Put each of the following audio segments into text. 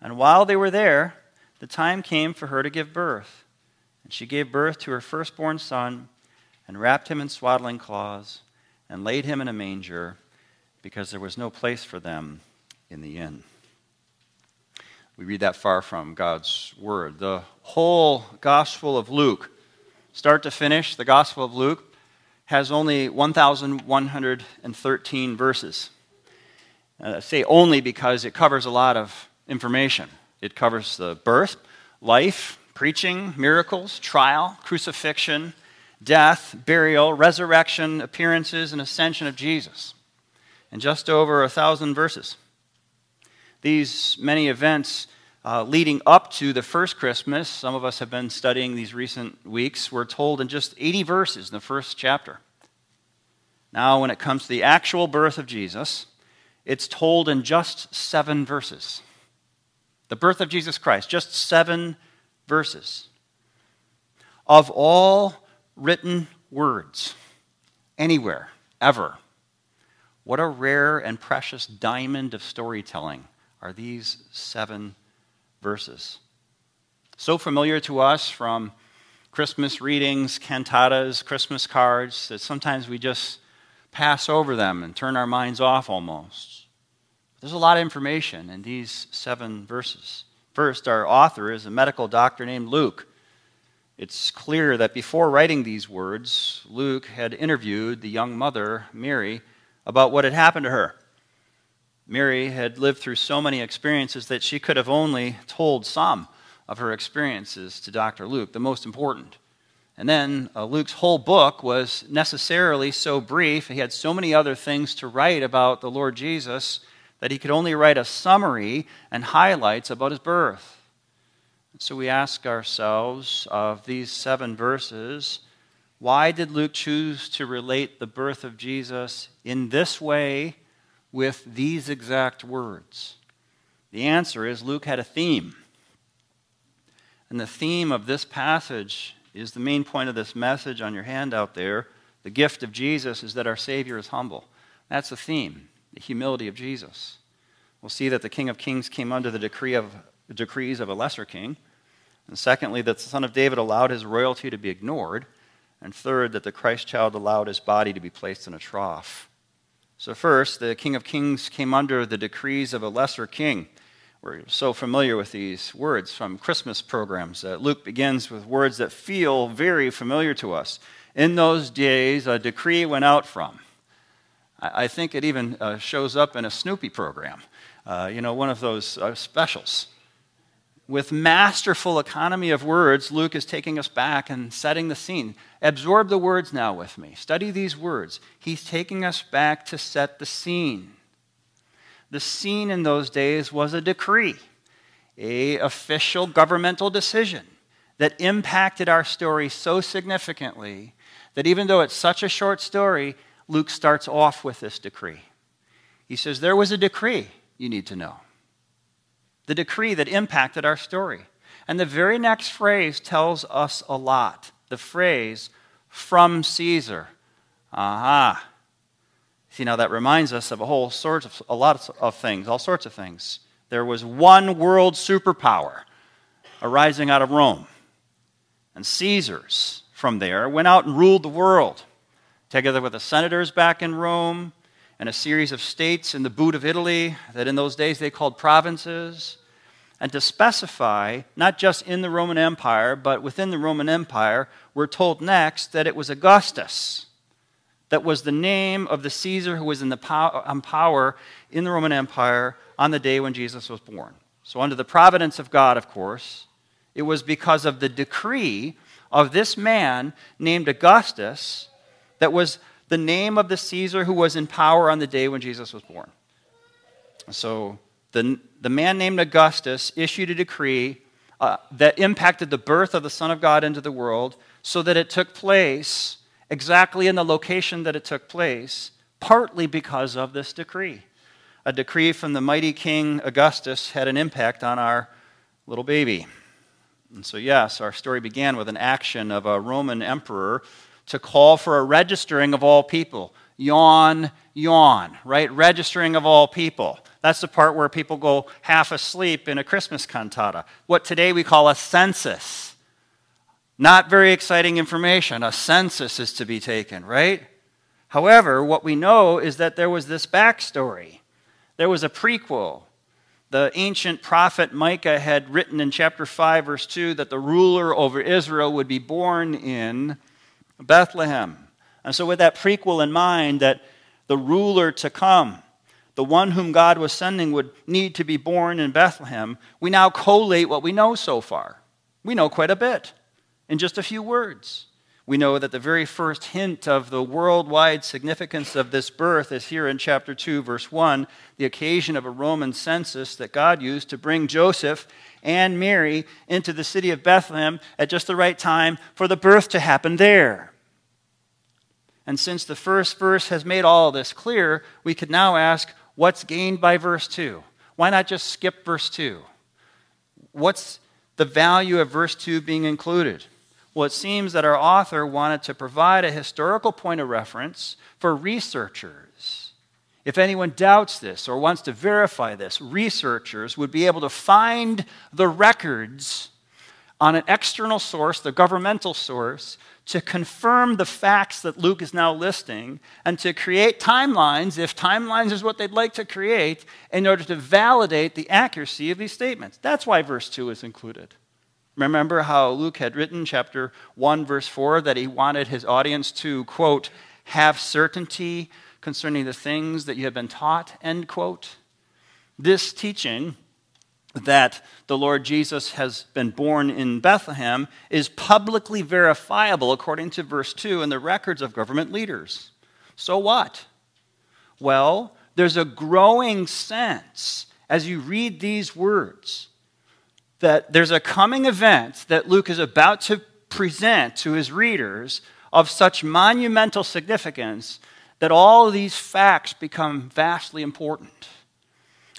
And while they were there, the time came for her to give birth. And she gave birth to her firstborn son, and wrapped him in swaddling cloths, and laid him in a manger, because there was no place for them in the inn. We read that far from God's word. The whole Gospel of Luke, start to finish, the Gospel of Luke has only 1,113 verses. Uh, I say only because it covers a lot of information. It covers the birth, life, preaching, miracles, trial, crucifixion, death, burial, resurrection, appearances, and ascension of Jesus. In just over a thousand verses. These many events uh, leading up to the first Christmas, some of us have been studying these recent weeks, were told in just 80 verses in the first chapter. Now, when it comes to the actual birth of Jesus, it's told in just seven verses. The birth of Jesus Christ, just seven verses. Of all written words, anywhere, ever, what a rare and precious diamond of storytelling are these seven verses. So familiar to us from Christmas readings, cantatas, Christmas cards, that sometimes we just pass over them and turn our minds off almost. There's a lot of information in these seven verses. First, our author is a medical doctor named Luke. It's clear that before writing these words, Luke had interviewed the young mother, Mary, about what had happened to her. Mary had lived through so many experiences that she could have only told some of her experiences to Dr. Luke, the most important. And then uh, Luke's whole book was necessarily so brief. He had so many other things to write about the Lord Jesus that he could only write a summary and highlights about his birth. So we ask ourselves of these seven verses, why did Luke choose to relate the birth of Jesus in this way with these exact words? The answer is Luke had a theme. And the theme of this passage is the main point of this message on your handout there. The gift of Jesus is that our Savior is humble. That's the theme the humility of Jesus. We'll see that the King of Kings came under the decree of, decrees of a lesser king. And secondly, that the Son of David allowed his royalty to be ignored. And third, that the Christ child allowed his body to be placed in a trough. So, first, the King of Kings came under the decrees of a lesser king. We're so familiar with these words from Christmas programs. Luke begins with words that feel very familiar to us. In those days, a decree went out from. I think it even uh, shows up in a Snoopy program, uh, you know, one of those uh, specials. With masterful economy of words, Luke is taking us back and setting the scene. Absorb the words now with me. Study these words. He's taking us back to set the scene. The scene in those days was a decree, a official governmental decision that impacted our story so significantly that even though it's such a short story, Luke starts off with this decree. He says, There was a decree you need to know. The decree that impacted our story. And the very next phrase tells us a lot. The phrase, from Caesar. Aha. See, now that reminds us of a whole sort of, a lot of things, all sorts of things. There was one world superpower arising out of Rome. And Caesars from there went out and ruled the world together with the senators back in Rome and a series of states in the boot of Italy that in those days they called provinces. And to specify, not just in the Roman Empire, but within the Roman Empire, we're told next that it was Augustus. That was the name of the Caesar who was in the um, power in the Roman Empire on the day when Jesus was born. So, under the providence of God, of course, it was because of the decree of this man named Augustus that was the name of the Caesar who was in power on the day when Jesus was born. So the, the man named Augustus issued a decree uh, that impacted the birth of the Son of God into the world so that it took place exactly in the location that it took place, partly because of this decree. A decree from the mighty King Augustus had an impact on our little baby. And so, yes, our story began with an action of a Roman emperor to call for a registering of all people. Yawn, yawn, right? Registering of all people. That's the part where people go half asleep in a Christmas cantata. What today we call a census. Not very exciting information. A census is to be taken, right? However, what we know is that there was this backstory. There was a prequel the ancient prophet Micah had written in chapter 5, verse 2, that the ruler over Israel would be born in Bethlehem. And so, with that prequel in mind, that the ruler to come, the one whom God was sending, would need to be born in Bethlehem, we now collate what we know so far. We know quite a bit in just a few words. We know that the very first hint of the worldwide significance of this birth is here in chapter 2, verse 1, the occasion of a Roman census that God used to bring Joseph and Mary into the city of Bethlehem at just the right time for the birth to happen there. And since the first verse has made all of this clear, we could now ask what's gained by verse 2? Why not just skip verse 2? What's the value of verse 2 being included? Well, it seems that our author wanted to provide a historical point of reference for researchers. If anyone doubts this or wants to verify this, researchers would be able to find the records on an external source, the governmental source, to confirm the facts that Luke is now listing and to create timelines, if timelines is what they'd like to create, in order to validate the accuracy of these statements. That's why verse 2 is included. Remember how Luke had written, chapter 1, verse 4, that he wanted his audience to, quote, have certainty concerning the things that you have been taught, end quote. This teaching that the Lord Jesus has been born in Bethlehem is publicly verifiable according to verse 2 in the records of government leaders. So what? Well, there's a growing sense as you read these words that there's a coming event that Luke is about to present to his readers of such monumental significance that all these facts become vastly important.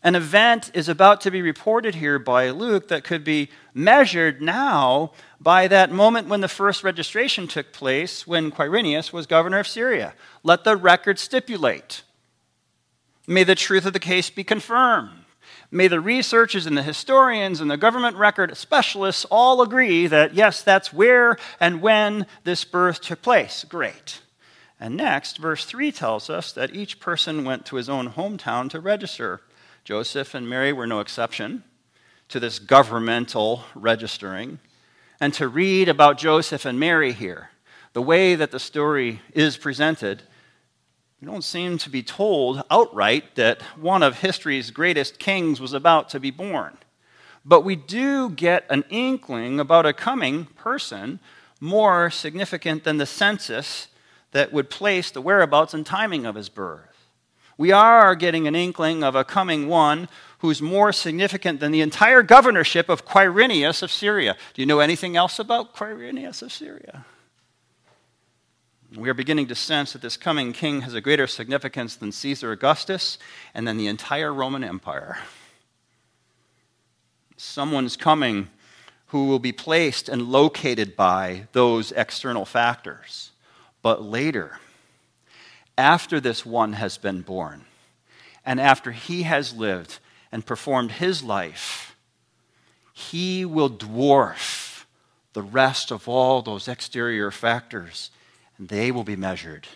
An event is about to be reported here by Luke that could be measured now by that moment when the first registration took place when Quirinius was governor of Syria. Let the record stipulate. May the truth of the case be confirmed. May the researchers and the historians and the government record specialists all agree that, yes, that's where and when this birth took place. Great. And next, verse 3 tells us that each person went to his own hometown to register. Joseph and Mary were no exception to this governmental registering. And to read about Joseph and Mary here, the way that the story is presented, we don't seem to be told outright that one of history's greatest kings was about to be born. But we do get an inkling about a coming person more significant than the census that would place the whereabouts and timing of his birth. We are getting an inkling of a coming one who's more significant than the entire governorship of Quirinius of Syria. Do you know anything else about Quirinius of Syria? We are beginning to sense that this coming king has a greater significance than Caesar Augustus and than the entire Roman Empire. Someone's coming who will be placed and located by those external factors. But later, after this one has been born, and after he has lived and performed his life, he will dwarf the rest of all those exterior factors and they will be measured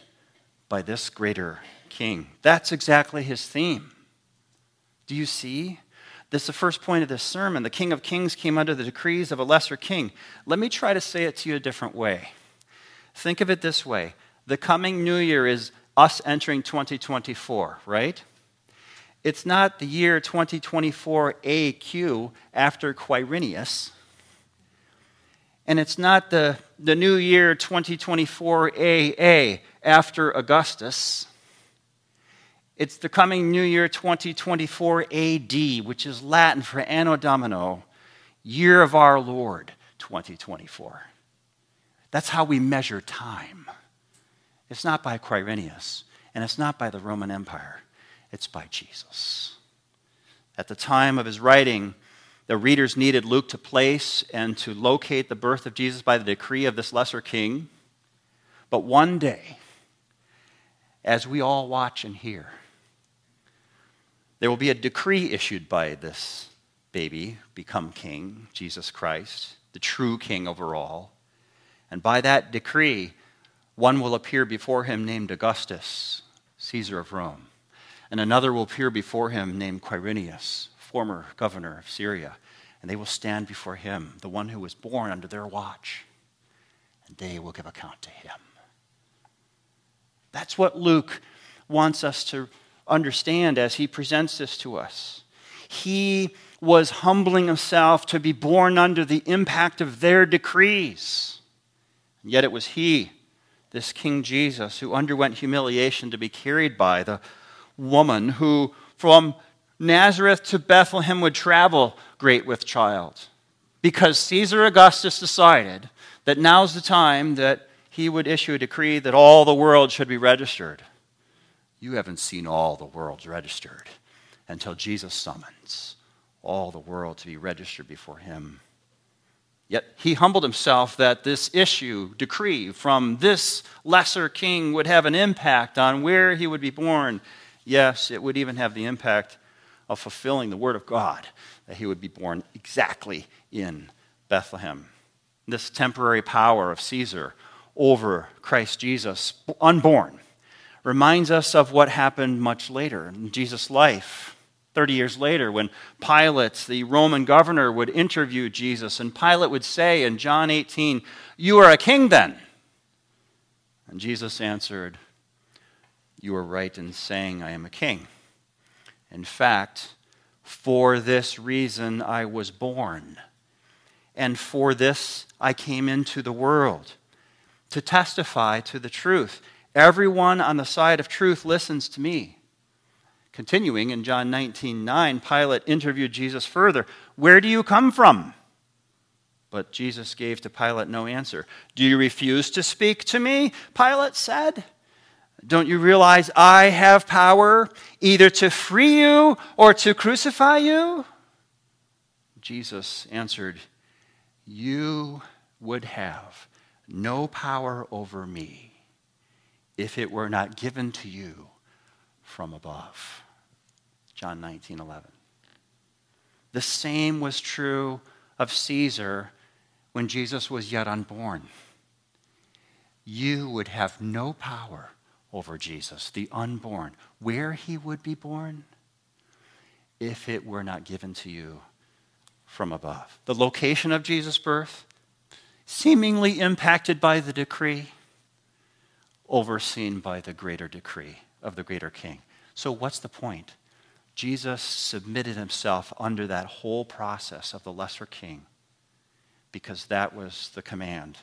by this greater king. That's exactly his theme. Do you see? This is the first point of this sermon. The King of Kings came under the decrees of a lesser king. Let me try to say it to you a different way. Think of it this way the coming new year is us entering 2024, right? It's not the year 2024 AQ after Quirinius. And it's not the, the new year 2024 AA after Augustus. It's the coming New Year 2024 AD, which is Latin for Anno Domini, year of our Lord 2024. That's how we measure time. It's not by Quirinius, and it's not by the Roman Empire, it's by Jesus. At the time of his writing, the readers needed Luke to place and to locate the birth of Jesus by the decree of this lesser king. But one day, as we all watch and hear, there will be a decree issued by this baby, become king, Jesus Christ, the true king over all. And by that decree, one will appear before him named Augustus, Caesar of Rome, and another will appear before him named Quirinius, former governor of Syria. And they will stand before him, the one who was born under their watch, and they will give account to him. That's what Luke wants us to understand as he presents this to us. He was humbling himself to be born under the impact of their decrees. And yet it was he, this King Jesus, who underwent humiliation to be carried by the woman who, from Nazareth to Bethlehem, would travel great with child. Because Caesar Augustus decided that now's the time that he would issue a decree that all the world should be registered. You haven't seen all the worlds registered until Jesus summons all the world to be registered before him. Yet he humbled himself that this issue, decree from this lesser king would have an impact on where he would be born. Yes, it would even have the impact of fulfilling the word of God that he would be born exactly in Bethlehem. This temporary power of Caesar over Christ Jesus, unborn, reminds us of what happened much later in Jesus' life. 30 years later, when Pilate, the Roman governor, would interview Jesus, and Pilate would say in John 18, You are a king then. And Jesus answered, You are right in saying I am a king. In fact, for this reason I was born, and for this I came into the world, to testify to the truth. Everyone on the side of truth listens to me. Continuing in John 19 9, Pilate interviewed Jesus further Where do you come from? But Jesus gave to Pilate no answer. Do you refuse to speak to me? Pilate said. Don't you realize I have power either to free you or to crucify you? Jesus answered, You would have no power over me if it were not given to you from above. John 19 11. The same was true of Caesar when Jesus was yet unborn. You would have no power over Jesus, the unborn, where he would be born, if it were not given to you from above. The location of Jesus' birth, seemingly impacted by the decree, overseen by the greater decree of the greater king. So, what's the point? Jesus submitted himself under that whole process of the lesser king because that was the command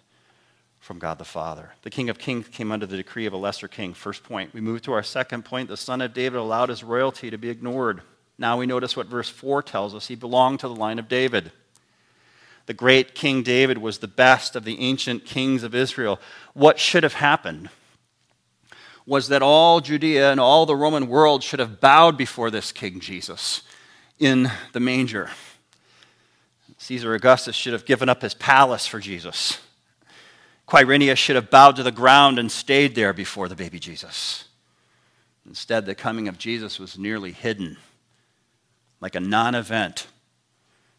from God the Father. The King of Kings came under the decree of a lesser king. First point. We move to our second point. The son of David allowed his royalty to be ignored. Now we notice what verse 4 tells us. He belonged to the line of David. The great King David was the best of the ancient kings of Israel. What should have happened? Was that all Judea and all the Roman world should have bowed before this King Jesus in the manger. Caesar Augustus should have given up his palace for Jesus. Quirinius should have bowed to the ground and stayed there before the baby Jesus. Instead, the coming of Jesus was nearly hidden, like a non event.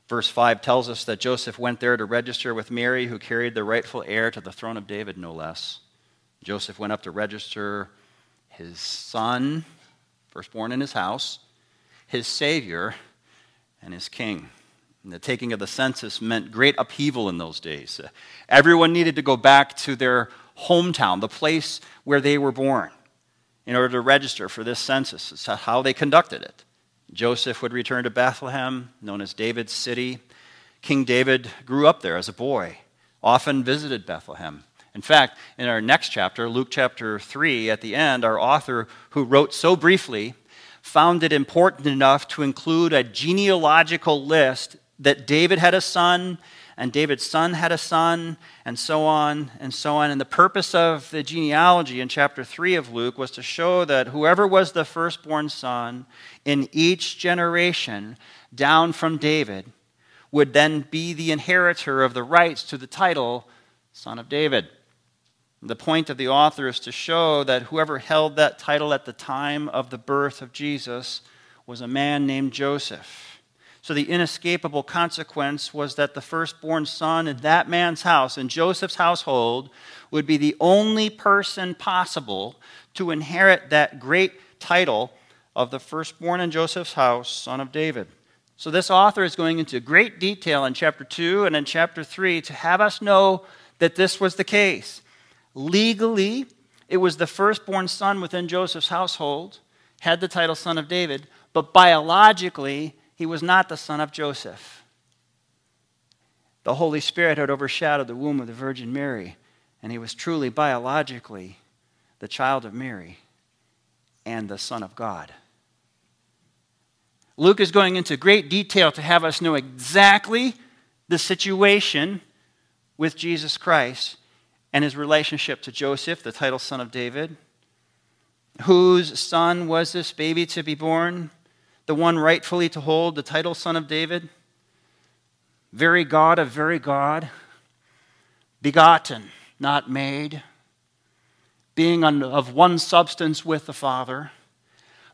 Verse 5 tells us that Joseph went there to register with Mary, who carried the rightful heir to the throne of David, no less. Joseph went up to register his son, firstborn in his house, his Savior, and his king. And the taking of the census meant great upheaval in those days. Uh, everyone needed to go back to their hometown, the place where they were born, in order to register for this census. It's how they conducted it. Joseph would return to Bethlehem, known as David's city. King David grew up there as a boy, often visited Bethlehem. In fact, in our next chapter, Luke chapter 3, at the end, our author, who wrote so briefly found it important enough to include a genealogical list that David had a son, and David's son had a son, and so on and so on. And the purpose of the genealogy in chapter 3 of Luke was to show that whoever was the firstborn son in each generation down from David would then be the inheritor of the rights to the title Son of David. The point of the author is to show that whoever held that title at the time of the birth of Jesus was a man named Joseph. So the inescapable consequence was that the firstborn son in that man's house, in Joseph's household, would be the only person possible to inherit that great title of the firstborn in Joseph's house, son of David. So this author is going into great detail in chapter 2 and in chapter 3 to have us know that this was the case. Legally, it was the firstborn son within Joseph's household, had the title son of David, but biologically, he was not the son of Joseph. The Holy Spirit had overshadowed the womb of the Virgin Mary, and he was truly biologically the child of Mary and the Son of God. Luke is going into great detail to have us know exactly the situation with Jesus Christ and his relationship to Joseph, the title son of David. Whose son was this baby to be born? The one rightfully to hold the title son of David? Very God of very God, begotten, not made, being of one substance with the Father,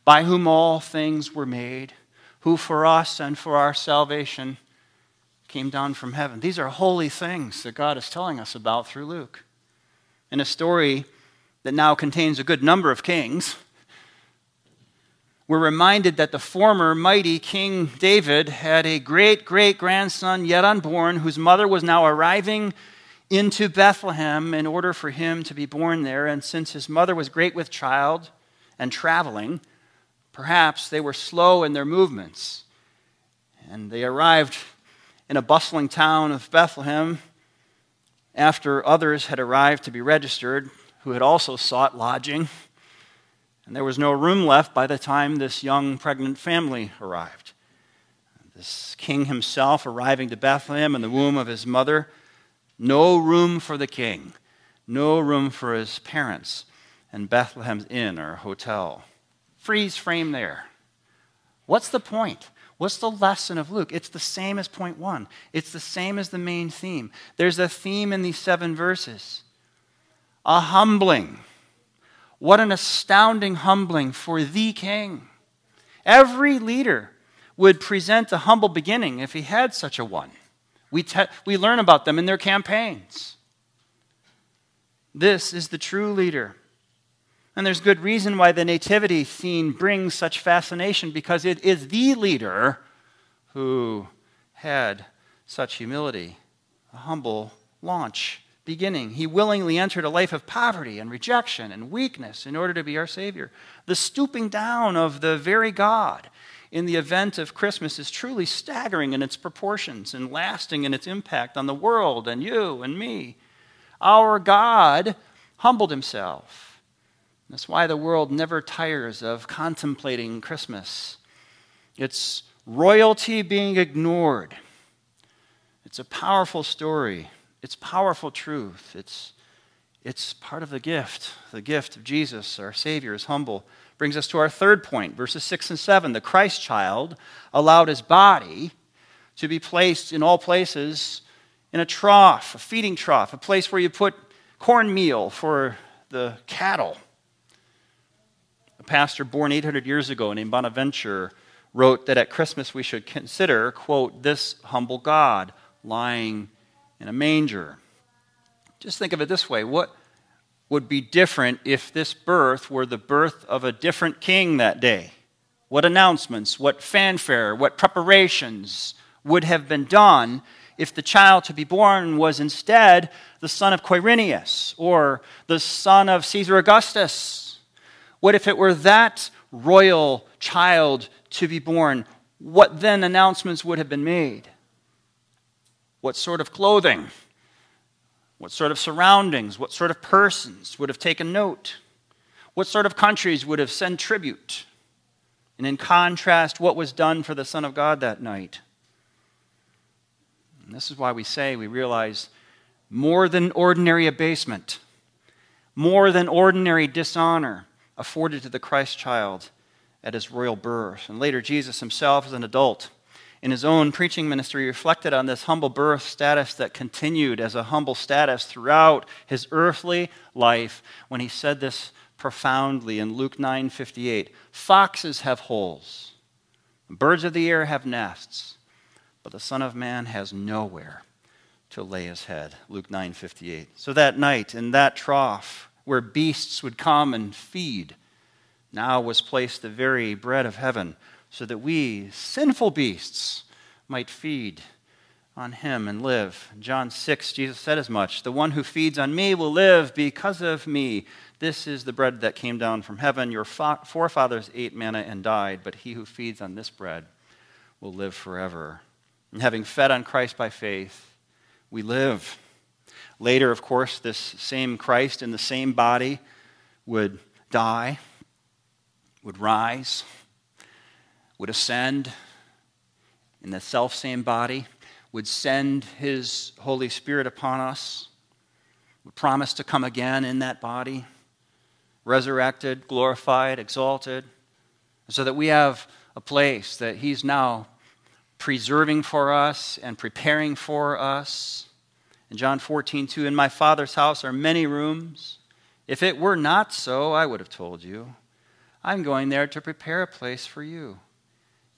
by whom all things were made, who for us and for our salvation came down from heaven. These are holy things that God is telling us about through Luke in a story that now contains a good number of kings, we're reminded that the former mighty King David had a great great grandson yet unborn, whose mother was now arriving into Bethlehem in order for him to be born there. And since his mother was great with child and traveling, perhaps they were slow in their movements. And they arrived in a bustling town of Bethlehem after others had arrived to be registered who had also sought lodging. And there was no room left by the time this young pregnant family arrived. This king himself arriving to Bethlehem in the womb of his mother, no room for the king, no room for his parents, and Bethlehem's inn or hotel. Freeze frame there. What's the point? What's the lesson of Luke? It's the same as point one, it's the same as the main theme. There's a theme in these seven verses a humbling. What an astounding humbling for the king. Every leader would present a humble beginning if he had such a one. We, te- we learn about them in their campaigns. This is the true leader. And there's good reason why the nativity scene brings such fascination because it is the leader who had such humility, a humble launch beginning. He willingly entered a life of poverty and rejection and weakness in order to be our Savior. The stooping down of the very God in the event of Christmas is truly staggering in its proportions and lasting in its impact on the world and you and me. Our God humbled himself that's why the world never tires of contemplating Christmas. It's royalty being ignored. It's a powerful story. It's powerful truth. It's, it's part of the gift. The gift of Jesus, our Savior, is humble. Brings us to our third point, verses 6 and 7. The Christ child allowed his body to be placed in all places in a trough, a feeding trough, a place where you put cornmeal for the cattle pastor born 800 years ago named Bonaventure wrote that at Christmas we should consider, quote, this humble God lying in a manger. Just think of it this way what would be different if this birth were the birth of a different king that day? What announcements, what fanfare, what preparations would have been done if the child to be born was instead the son of Quirinius or the son of Caesar Augustus what if it were that royal child to be born? What then announcements would have been made? What sort of clothing? What sort of surroundings? What sort of persons would have taken note? What sort of countries would have sent tribute? And in contrast, what was done for the Son of God that night? And this is why we say we realize more than ordinary abasement, more than ordinary dishonor afforded to the Christ child at his royal birth. And later, Jesus himself, as an adult, in his own preaching ministry, reflected on this humble birth status that continued as a humble status throughout his earthly life when he said this profoundly in Luke 9:58 Foxes have holes, birds of the air have nests, but the Son of Man has nowhere to lay his head. Luke 9:58. So that night in that trough where beasts would come and feed, now was placed the very bread of heaven, so that we, sinful beasts, might feed on him and live. John 6, Jesus said as much The one who feeds on me will live because of me. This is the bread that came down from heaven. Your forefathers ate manna and died, but he who feeds on this bread will live forever. And having fed on Christ by faith, we live. Later, of course, this same Christ in the same body would die, would rise, would ascend in the self same body, would send his Holy Spirit upon us, would promise to come again in that body, resurrected, glorified, exalted, so that we have a place that he's now preserving for us and preparing for us. In John 14, 2, in my Father's house are many rooms. If it were not so, I would have told you. I'm going there to prepare a place for you.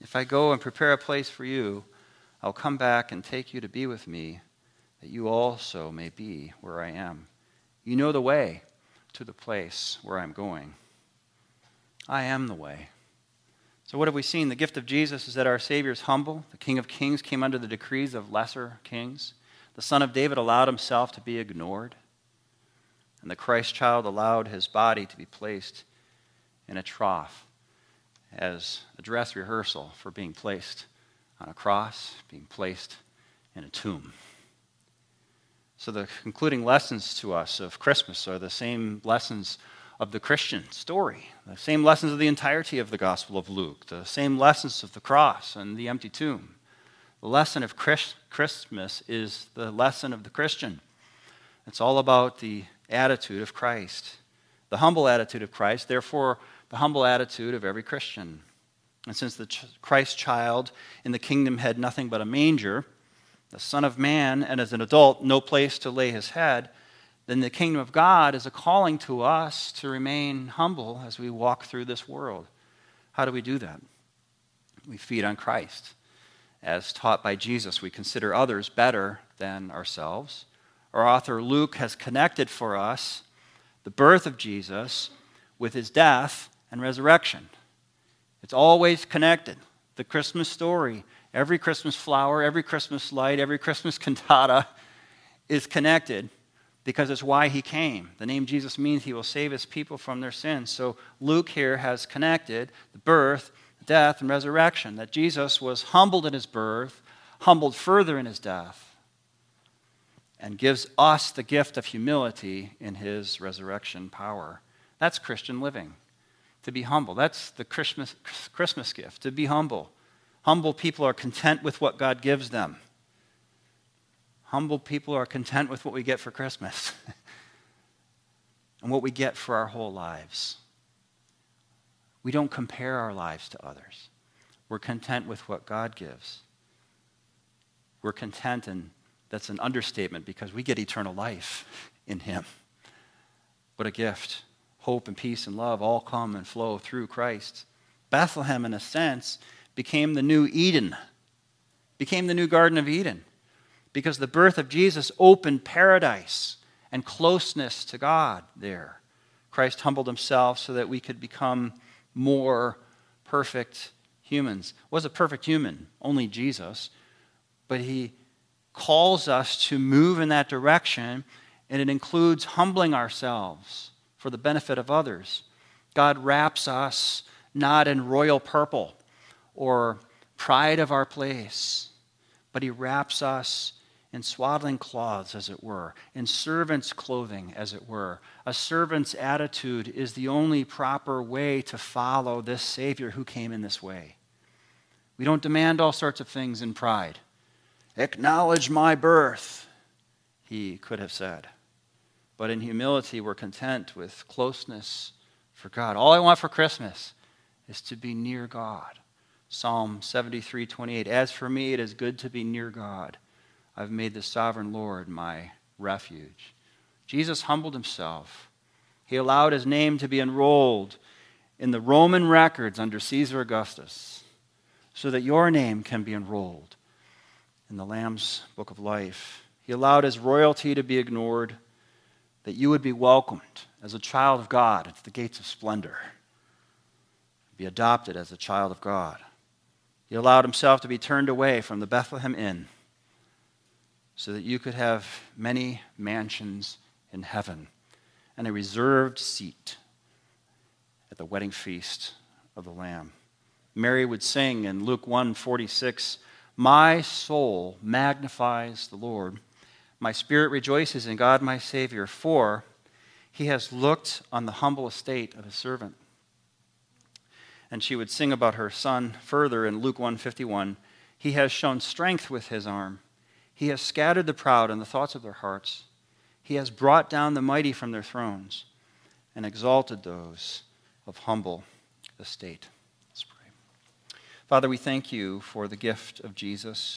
If I go and prepare a place for you, I'll come back and take you to be with me, that you also may be where I am. You know the way to the place where I'm going. I am the way. So, what have we seen? The gift of Jesus is that our Savior is humble. The King of Kings came under the decrees of lesser kings. The Son of David allowed himself to be ignored. And the Christ child allowed his body to be placed in a trough as a dress rehearsal for being placed on a cross, being placed in a tomb. So, the concluding lessons to us of Christmas are the same lessons of the Christian story, the same lessons of the entirety of the Gospel of Luke, the same lessons of the cross and the empty tomb. The lesson of Christmas is the lesson of the Christian. It's all about the attitude of Christ, the humble attitude of Christ, therefore, the humble attitude of every Christian. And since the Christ child in the kingdom had nothing but a manger, the Son of Man, and as an adult, no place to lay his head, then the kingdom of God is a calling to us to remain humble as we walk through this world. How do we do that? We feed on Christ. As taught by Jesus, we consider others better than ourselves. Our author Luke has connected for us the birth of Jesus with his death and resurrection. It's always connected. The Christmas story, every Christmas flower, every Christmas light, every Christmas cantata is connected because it's why he came. The name Jesus means he will save his people from their sins. So Luke here has connected the birth, death, and resurrection. That Jesus was humbled in his birth, humbled further in his death, and gives us the gift of humility in his resurrection power. That's Christian living, to be humble. That's the Christmas, Christmas gift, to be humble. Humble people are content with what God gives them. Humble people are content with what we get for Christmas and what we get for our whole lives. We don't compare our lives to others. We're content with what God gives. We're content, and that's an understatement because we get eternal life in Him. What a gift. Hope and peace and love all come and flow through Christ. Bethlehem, in a sense, became the new Eden, became the new Garden of Eden because the birth of Jesus opened paradise and closeness to God there. Christ humbled himself so that we could become more perfect humans. Was a perfect human? Only Jesus. But he calls us to move in that direction, and it includes humbling ourselves for the benefit of others. God wraps us not in royal purple or pride of our place, but he wraps us in swaddling cloths, as it were, in servant's clothing, as it were. A servant's attitude is the only proper way to follow this Savior who came in this way. We don't demand all sorts of things in pride. Acknowledge my birth, he could have said. But in humility, we're content with closeness for God. All I want for Christmas is to be near God. Psalm 73 28. As for me, it is good to be near God. I've made the sovereign Lord my refuge. Jesus humbled himself. He allowed his name to be enrolled in the Roman records under Caesar Augustus so that your name can be enrolled in the Lamb's book of life. He allowed his royalty to be ignored, that you would be welcomed as a child of God into the gates of splendor, be adopted as a child of God. He allowed himself to be turned away from the Bethlehem Inn so that you could have many mansions in heaven and a reserved seat at the wedding feast of the Lamb. Mary would sing in Luke 1:46, "My soul magnifies the Lord. My spirit rejoices in God my Savior, for he has looked on the humble estate of his servant." And she would sing about her son further in Luke 151, "He has shown strength with his arm." He has scattered the proud in the thoughts of their hearts. He has brought down the mighty from their thrones and exalted those of humble estate. Let's pray. Father, we thank you for the gift of Jesus.